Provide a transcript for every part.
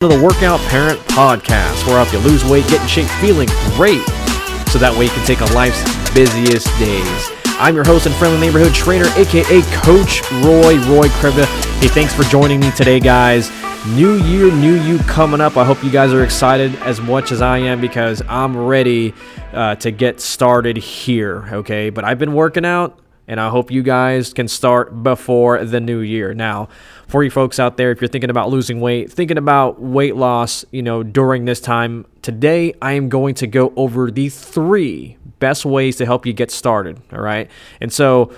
to the Workout Parent Podcast, where I help you lose weight, get in shape, feeling great, so that way you can take on life's busiest days. I'm your host and friendly neighborhood trainer, aka Coach Roy, Roy Krivda. Hey, thanks for joining me today, guys. New year, new you coming up. I hope you guys are excited as much as I am because I'm ready uh, to get started here, okay? But I've been working out and I hope you guys can start before the new year. Now, for you folks out there, if you're thinking about losing weight, thinking about weight loss, you know, during this time, today I am going to go over the three best ways to help you get started. All right. And so,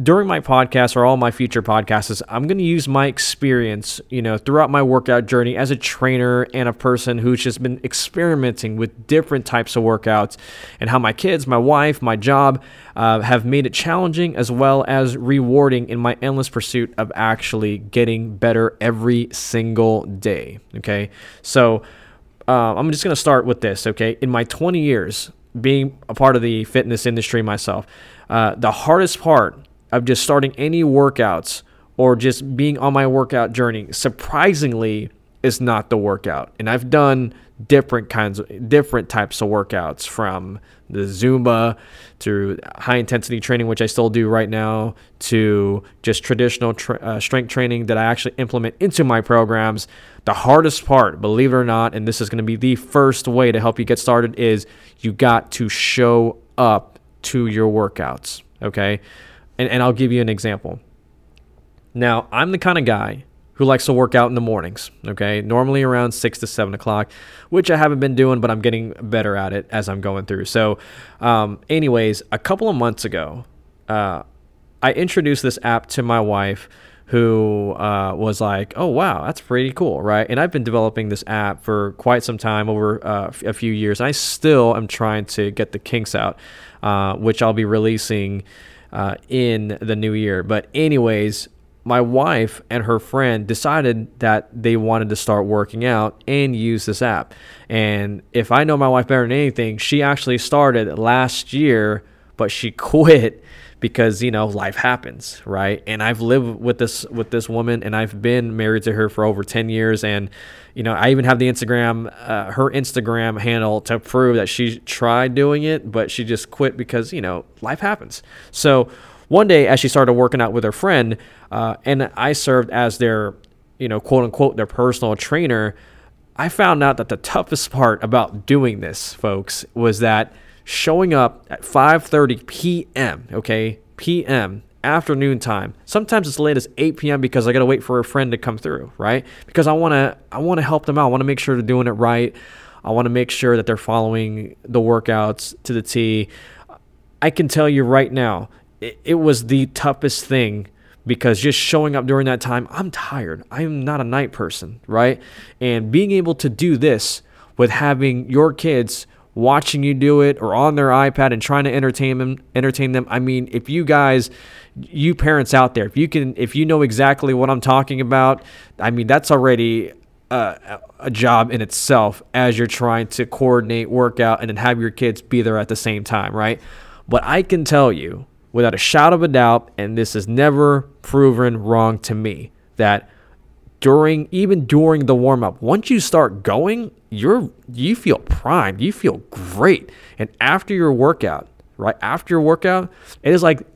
during my podcast or all my future podcasts, I'm going to use my experience, you know, throughout my workout journey as a trainer and a person who's just been experimenting with different types of workouts and how my kids, my wife, my job uh, have made it challenging as well as rewarding in my endless pursuit of actually getting better every single day. Okay. So uh, I'm just going to start with this. Okay. In my 20 years being a part of the fitness industry myself, uh, the hardest part of just starting any workouts or just being on my workout journey surprisingly is not the workout. And I've done different kinds of different types of workouts from the Zumba to high intensity training, which I still do right now, to just traditional tra- uh, strength training that I actually implement into my programs. The hardest part, believe it or not, and this is going to be the first way to help you get started, is you got to show up to your workouts. Okay. And, and I'll give you an example. Now, I'm the kind of guy who likes to work out in the mornings, okay? Normally around 6 to 7 o'clock, which I haven't been doing, but I'm getting better at it as I'm going through. So, um, anyways, a couple of months ago, uh, I introduced this app to my wife who uh, was like, oh, wow, that's pretty cool, right? And I've been developing this app for quite some time, over uh, a few years. And I still am trying to get the kinks out, uh, which I'll be releasing uh, in the new year. But, anyways, my wife and her friend decided that they wanted to start working out and use this app. And if I know my wife better than anything, she actually started last year, but she quit because you know life happens right? And i've lived with this with this woman and i've been married to her for over 10 years. And you know i even have the instagram uh, her instagram handle to prove that she tried doing it but she just quit because you know life happens. So one day as she started working out with her friend uh, and i served as their you know quote unquote their personal trainer i found out that the toughest part about doing this folks was that showing up at 5:30 p.m. Okay, p.m. afternoon time. Sometimes it's late as 8 p.m. because I gotta wait for a friend to come through, right? Because I wanna I wanna help them out. I wanna make sure they're doing it right. I wanna make sure that they're following the workouts to the T. I can tell you right now, it, it was the toughest thing because just showing up during that time, I'm tired. I'm not a night person, right? And being able to do this with having your kids watching you do it or on their iPad and trying to entertain them entertain them. I mean, if you guys you parents out there, if you can if you know exactly what I'm talking about, I mean, that's already a, a job in itself as you're trying to coordinate workout and then have your kids be there at the same time, right? But I can tell you without a shadow of a doubt and this is never proven wrong to me that during even during the warm up. Once you start going, you're you feel primed, you feel great. And after your workout, right after your workout, it is like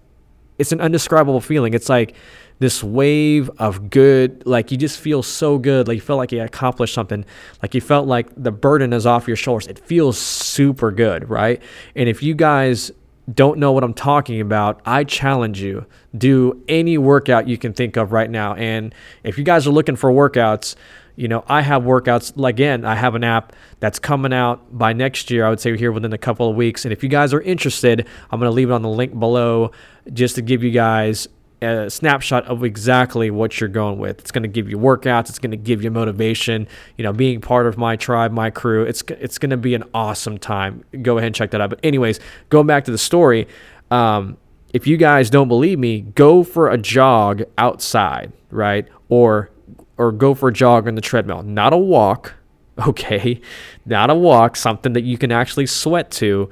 it's an undescribable feeling. It's like this wave of good, like you just feel so good, like you feel like you accomplished something, like you felt like the burden is off your shoulders. It feels super good, right? And if you guys don't know what I'm talking about, I challenge you do any workout you can think of right now. And if you guys are looking for workouts, you know, I have workouts. Again, I have an app that's coming out by next year. I would say here within a couple of weeks. And if you guys are interested, I'm going to leave it on the link below just to give you guys a snapshot of exactly what you're going with. It's going to give you workouts. It's going to give you motivation. You know, being part of my tribe, my crew. It's it's going to be an awesome time. Go ahead and check that out. But anyways, going back to the story. Um, if you guys don't believe me, go for a jog outside, right? Or or go for a jog on the treadmill. Not a walk, okay? Not a walk, something that you can actually sweat to.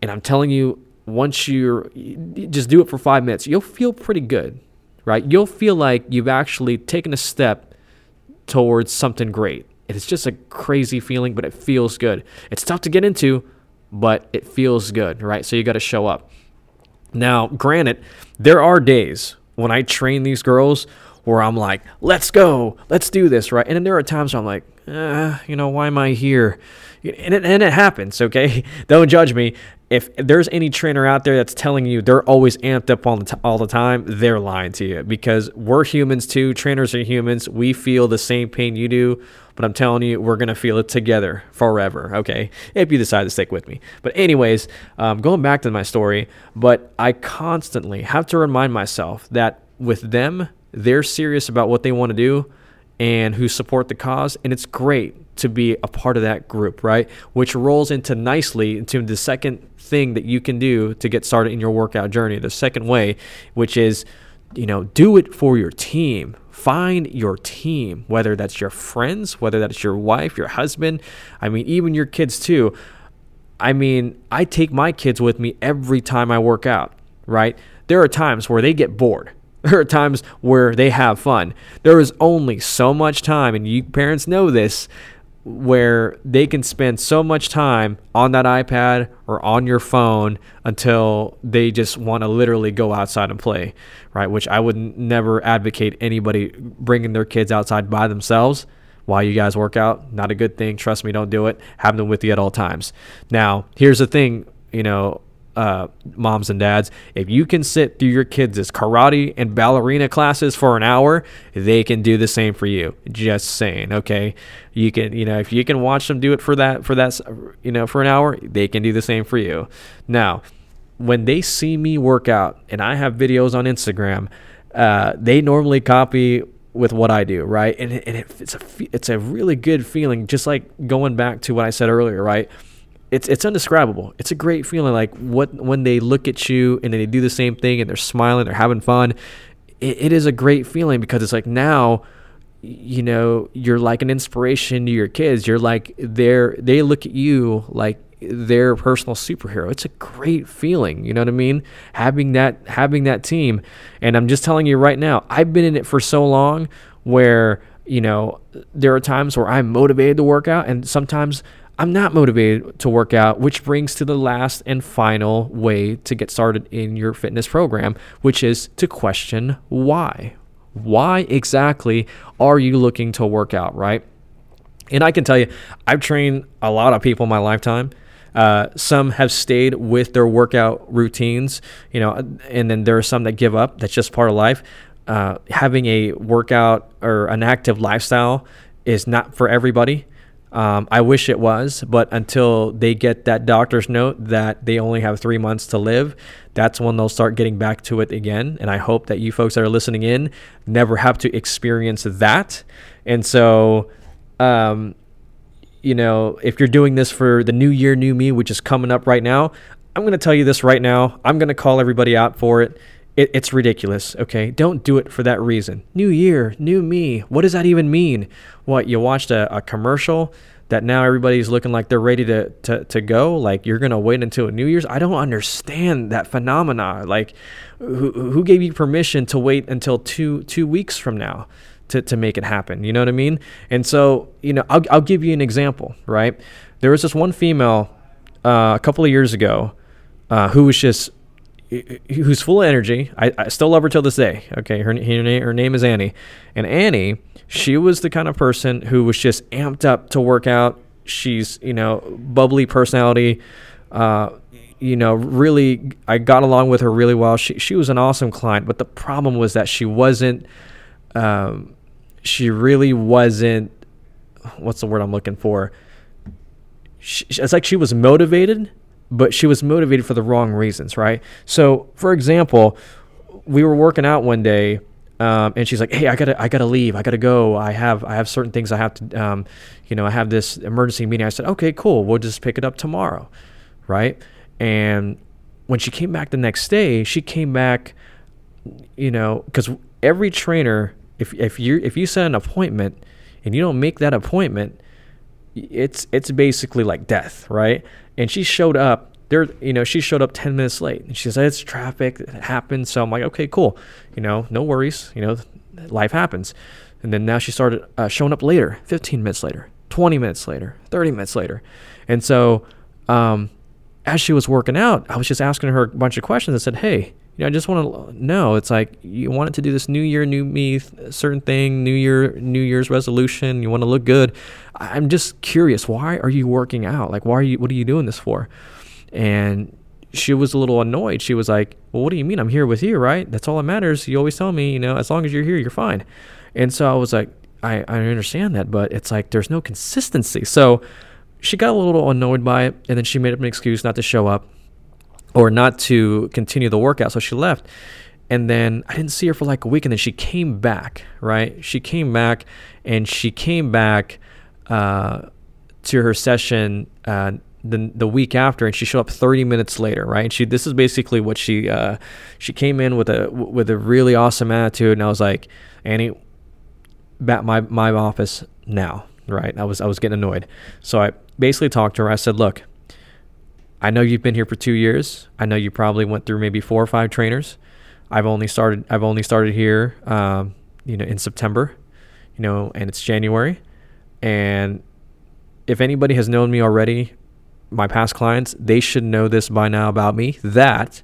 And I'm telling you, once you're just do it for five minutes, you'll feel pretty good, right? You'll feel like you've actually taken a step towards something great. It's just a crazy feeling, but it feels good. It's tough to get into, but it feels good, right? So you got to show up. Now, granted, there are days when I train these girls where I'm like, let's go, let's do this, right? And then there are times where I'm like, uh, you know, why am I here? And it, and it happens, okay? Don't judge me. If there's any trainer out there that's telling you they're always amped up all the, all the time, they're lying to you because we're humans too. Trainers are humans. We feel the same pain you do, but I'm telling you, we're going to feel it together forever, okay? If you decide to stick with me. But, anyways, um, going back to my story, but I constantly have to remind myself that with them, they're serious about what they want to do and who support the cause. And it's great to be a part of that group, right? Which rolls into nicely into the second thing that you can do to get started in your workout journey. The second way, which is, you know, do it for your team. Find your team, whether that's your friends, whether that's your wife, your husband. I mean, even your kids too. I mean, I take my kids with me every time I work out, right? There are times where they get bored There are times where they have fun. There is only so much time, and you parents know this, where they can spend so much time on that iPad or on your phone until they just want to literally go outside and play, right? Which I would never advocate anybody bringing their kids outside by themselves while you guys work out. Not a good thing. Trust me, don't do it. Have them with you at all times. Now, here's the thing, you know, uh, moms and dads, if you can sit through your kids' karate and ballerina classes for an hour, they can do the same for you. Just saying, okay? You can, you know, if you can watch them do it for that, for that, you know, for an hour, they can do the same for you. Now, when they see me work out and I have videos on Instagram, uh, they normally copy with what I do, right? And, and it, it's a it's a really good feeling, just like going back to what I said earlier, right? It's it's indescribable. It's a great feeling like what when they look at you and they do the same thing and they're smiling, they're having fun. It, it is a great feeling because it's like now you know you're like an inspiration to your kids you're like they're they look at you like their personal superhero it's a great feeling you know what i mean having that having that team and i'm just telling you right now i've been in it for so long where you know there are times where i'm motivated to work out and sometimes I'm not motivated to work out, which brings to the last and final way to get started in your fitness program, which is to question why. Why exactly are you looking to work out, right? And I can tell you, I've trained a lot of people in my lifetime. Uh, some have stayed with their workout routines, you know, and then there are some that give up. That's just part of life. Uh, having a workout or an active lifestyle is not for everybody. Um, I wish it was, but until they get that doctor's note that they only have three months to live, that's when they'll start getting back to it again. And I hope that you folks that are listening in never have to experience that. And so, um, you know, if you're doing this for the new year, new me, which is coming up right now, I'm going to tell you this right now. I'm going to call everybody out for it. It. It's ridiculous. Okay. Don't do it for that reason. New year, new me. What does that even mean? what you watched a, a commercial that now everybody's looking like they're ready to, to, to go like you're gonna wait until new year's i don't understand that phenomena like who, who gave you permission to wait until two two weeks from now to, to make it happen you know what i mean and so you know i'll, I'll give you an example right there was this one female uh, a couple of years ago uh, who was just who's full of energy. I, I still love her till this day. Okay, her, her, her name is Annie, and Annie she was the kind of person who was just amped up to work out. She's, you know, bubbly personality. Uh, you know, really, I got along with her really well. She she was an awesome client, but the problem was that she wasn't. Um, she really wasn't. What's the word I'm looking for? She, it's like she was motivated, but she was motivated for the wrong reasons, right? So, for example, we were working out one day um, and she's like, "Hey, I gotta, I gotta leave. I gotta go. I have, I have certain things I have to, um, you know, I have this emergency meeting." I said, "Okay, cool. We'll just pick it up tomorrow, right?" And when she came back the next day, she came back, you know, because every trainer, if if you if you set an appointment and you don't make that appointment, it's it's basically like death, right? And she showed up there, you know, she showed up 10 minutes late and she said, it's traffic. It happened. So I'm like, okay, cool. You know, no worries. You know, life happens. And then now she started uh, showing up later, 15 minutes later, 20 minutes later, 30 minutes later. And so, um, as she was working out, I was just asking her a bunch of questions. I said, Hey, you know, I just want to know. It's like you wanted to do this New Year, New Me, certain thing, New Year, New Year's resolution. You want to look good. I'm just curious. Why are you working out? Like, why are you? What are you doing this for? And she was a little annoyed. She was like, "Well, what do you mean? I'm here with you, right? That's all that matters. You always tell me, you know, as long as you're here, you're fine." And so I was like, "I I understand that, but it's like there's no consistency." So she got a little annoyed by it, and then she made up an excuse not to show up or not to continue the workout. So she left. And then I didn't see her for like a week. And then she came back, right? She came back and she came back uh, to her session uh, the, the week after and she showed up 30 minutes later, right? And she, this is basically what she, uh, she came in with a, with a really awesome attitude. And I was like, Annie, back my, my office now, right? I was, I was getting annoyed. So I basically talked to her. I said, look, I know you've been here for two years. I know you probably went through maybe four or five trainers. I've only started. I've only started here, um, you know, in September, you know, and it's January. And if anybody has known me already, my past clients, they should know this by now about me. That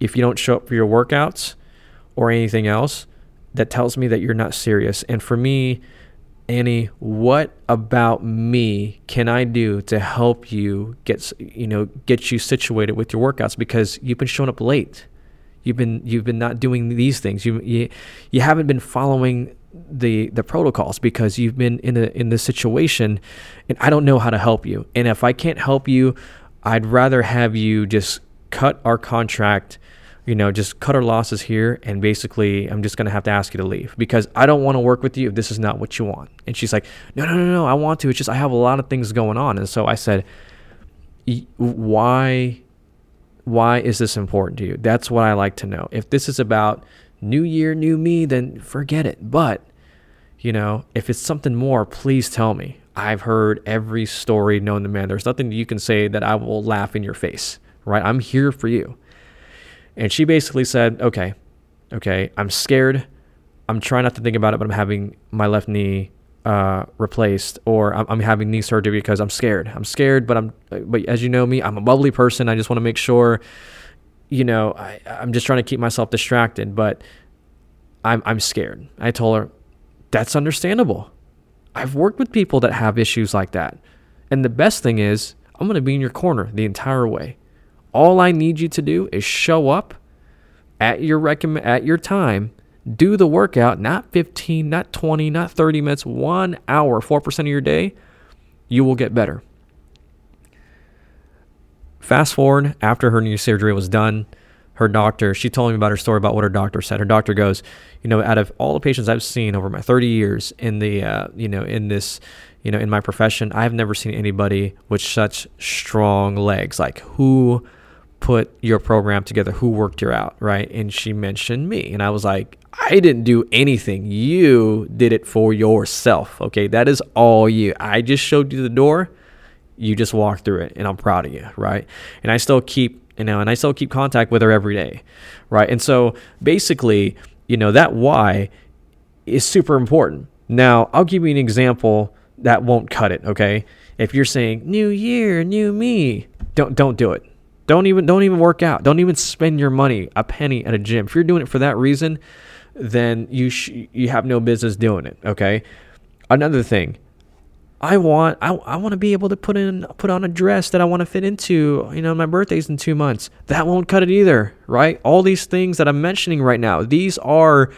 if you don't show up for your workouts or anything else, that tells me that you're not serious. And for me, Annie, what about me can I do to help you get you know get you situated with your workouts because you've been showing up late. You've been you've been not doing these things. You you, you haven't been following the the protocols because you've been in a in this situation and I don't know how to help you. And if I can't help you, I'd rather have you just cut our contract you know, just cut our losses here and basically I'm just going to have to ask you to leave because I don't want to work with you if this is not what you want. And she's like, no, no, no, no, I want to. It's just I have a lot of things going on. And so I said, why, why is this important to you? That's what I like to know. If this is about new year, new me, then forget it. But, you know, if it's something more, please tell me. I've heard every story known to man. There's nothing you can say that I will laugh in your face, right? I'm here for you. And she basically said, okay, okay, I'm scared. I'm trying not to think about it, but I'm having my left knee uh, replaced, or I'm, I'm, having knee surgery because I'm scared. I'm scared, but I'm, but as you know me, I'm a bubbly person. I just want to make sure, you know, I, I'm just trying to keep myself distracted, but I'm, I'm scared. I told her, that's understandable. I've worked with people that have issues like that. And the best thing is, I'm going to be in your corner the entire way. All I need you to do is show up at your recommend at your time, do the workout, not 15, not 20, not 30 minutes, 1 hour, 4% of your day, you will get better. Fast forward after her knee surgery was done, her doctor, she told me about her story about what her doctor said. Her doctor goes, you know, out of all the patients I've seen over my 30 years in the, uh, you know, in this, you know, in my profession, I've never seen anybody with such strong legs. Like who put your program together? Who worked you out, right? And she mentioned me. And I was like, I didn't do anything. You did it for yourself. Okay. That is all you. I just showed you the door. You just walked through it. And I'm proud of you, right? And I still keep, you know, and I still keep contact with her every day, right? And so basically, you know, that why is super important. Now, I'll give you an example that won't cut it, okay? If you're saying new year, new me, don't don't do it don't even don't even work out. Don't even spend your money a penny at a gym. If you're doing it for that reason, then you sh- you have no business doing it. Okay. Another thing, I want I, I want to be able to put in put on a dress that I want to fit into. You know, my birthday's in two months. That won't cut it either, right? All these things that I'm mentioning right now, these are,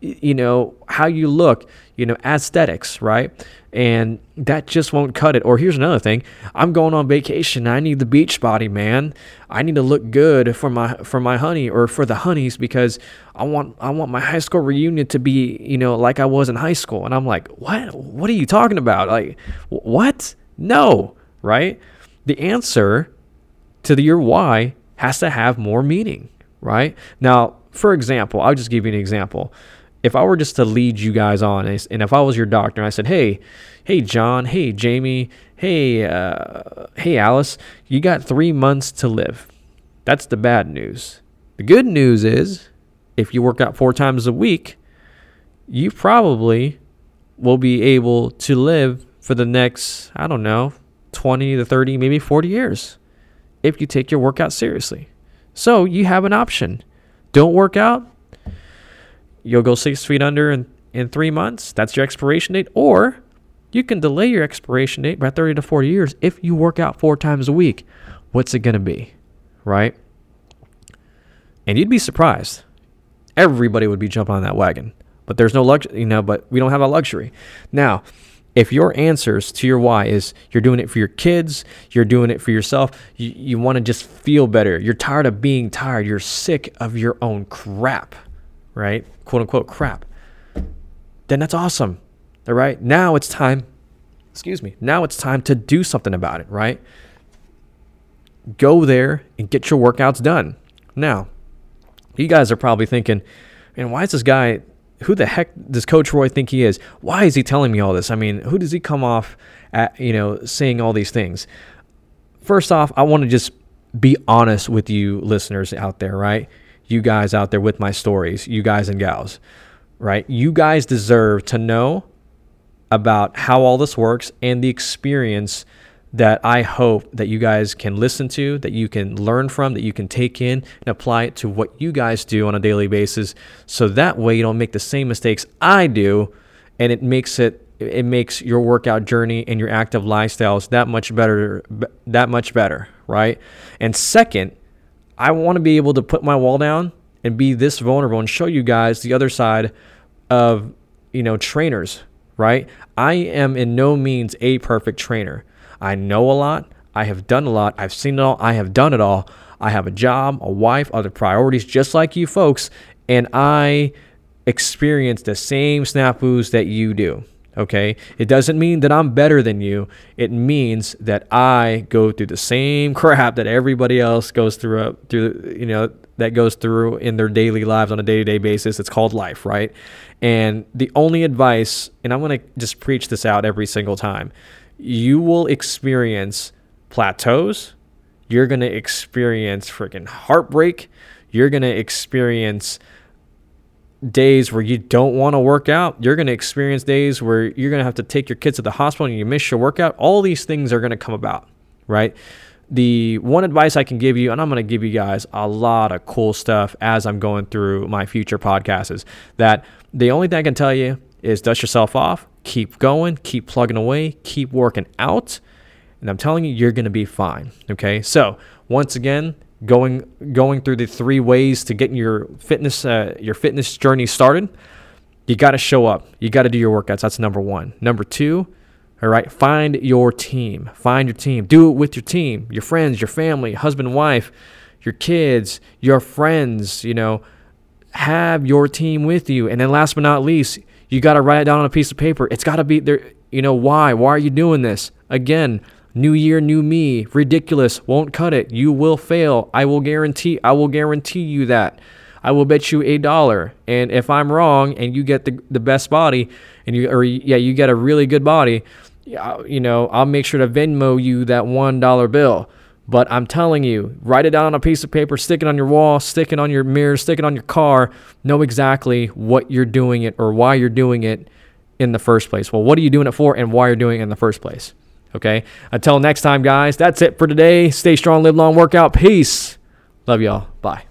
you know, how you look. You know, aesthetics, right? and that just won't cut it. Or here's another thing: I'm going on vacation. I need the beach body, man. I need to look good for my for my honey or for the honeys because I want I want my high school reunion to be you know like I was in high school. And I'm like, what? What are you talking about? Like, what? No, right? The answer to the, your why has to have more meaning, right? Now, for example, I'll just give you an example if I were just to lead you guys on, and if I was your doctor, and I said, "Hey, hey, John, hey, Jamie, hey, uh, hey, Alice, you got three months to live," that's the bad news. The good news is, if you work out four times a week, you probably will be able to live for the next, I don't know, 20 to 30, maybe 40 years if you take your workout seriously. So you have an option. Don't work out, you'll go six feet under in, in three months. That's your expiration date. Or you can delay your expiration date by 30 to 40 years if you work out four times a week. What's it going to be? Right? And you'd be surprised. Everybody would be jumping on that wagon. But there's no luxury, you know, but we don't have a luxury. Now, if your answers to your why is you're doing it for your kids, you're doing it for yourself, you, you want to just feel better, you're tired of being tired, you're sick of your own crap, right? Quote unquote crap, then that's awesome. All right. Now it's time, excuse me, now it's time to do something about it, right? Go there and get your workouts done. Now, you guys are probably thinking, and why is this guy who the heck does Coach Roy think he is? Why is he telling me all this? I mean, who does he come off at, you know, saying all these things? First off, I want to just be honest with you listeners out there, right? You guys out there with my stories, you guys and gals, right? You guys deserve to know about how all this works and the experience that I hope that you guys can listen to, that you can learn from, that you can take in and apply it to what you guys do on a daily basis. So that way you don't make the same mistakes I do and it makes it it makes your workout journey and your active lifestyles that much better that much better, right? And second, I want to be able to put my wall down and be this vulnerable and show you guys the other side of, you know, trainers, right? I am in no means a perfect trainer. I know a lot. I have done a lot. I've seen it all. I have done it all. I have a job, a wife, other priorities, just like you folks. And I experience the same snafus that you do. Okay. It doesn't mean that I'm better than you. It means that I go through the same crap that everybody else goes through, uh, through, you know, that goes through in their daily lives on a day to day basis. It's called life, right? And the only advice, and I'm going to just preach this out every single time you will experience plateaus. You're going to experience freaking heartbreak. You're going to experience days where you don't want to work out. You're going to experience days where you're going to have to take your kids to the hospital and you miss your workout. All these things are going to come about, right? The one advice I can give you, and I'm going to give you guys a lot of cool stuff as I'm going through my future podcasts, is that the only thing I can tell you is dust yourself off, keep going, keep plugging away, keep working out, and I'm telling you, you're going to be fine. Okay. So once again, going going through the three ways to getting your fitness uh, your fitness journey started, you got to show up. You got to do your workouts. That's number one. Number two. All right, find your team. Find your team. Do it with your team, your friends, your family, husband, wife, your kids, your friends. You know, have your team with you. And then last but not least, you got to write it down on a piece of paper. It's got to be there. You know, why? Why are you doing this? Again, new year, new me. Ridiculous. Won't cut it. You will fail. I will guarantee. I will guarantee you that. I will bet you a dollar. And if I'm wrong and you get the, the best body and you, or yeah, you get a really good body, you know, I'll make sure to Venmo you that $1 bill. But I'm telling you, write it down on a piece of paper, stick it on your wall, stick it on your mirror, stick it on your car. Know exactly what you're doing it or why you're doing it in the first place. Well, what are you doing it for and why you're doing it in the first place? Okay. Until next time, guys, that's it for today. Stay strong, live long, work out. Peace. Love y'all. Bye.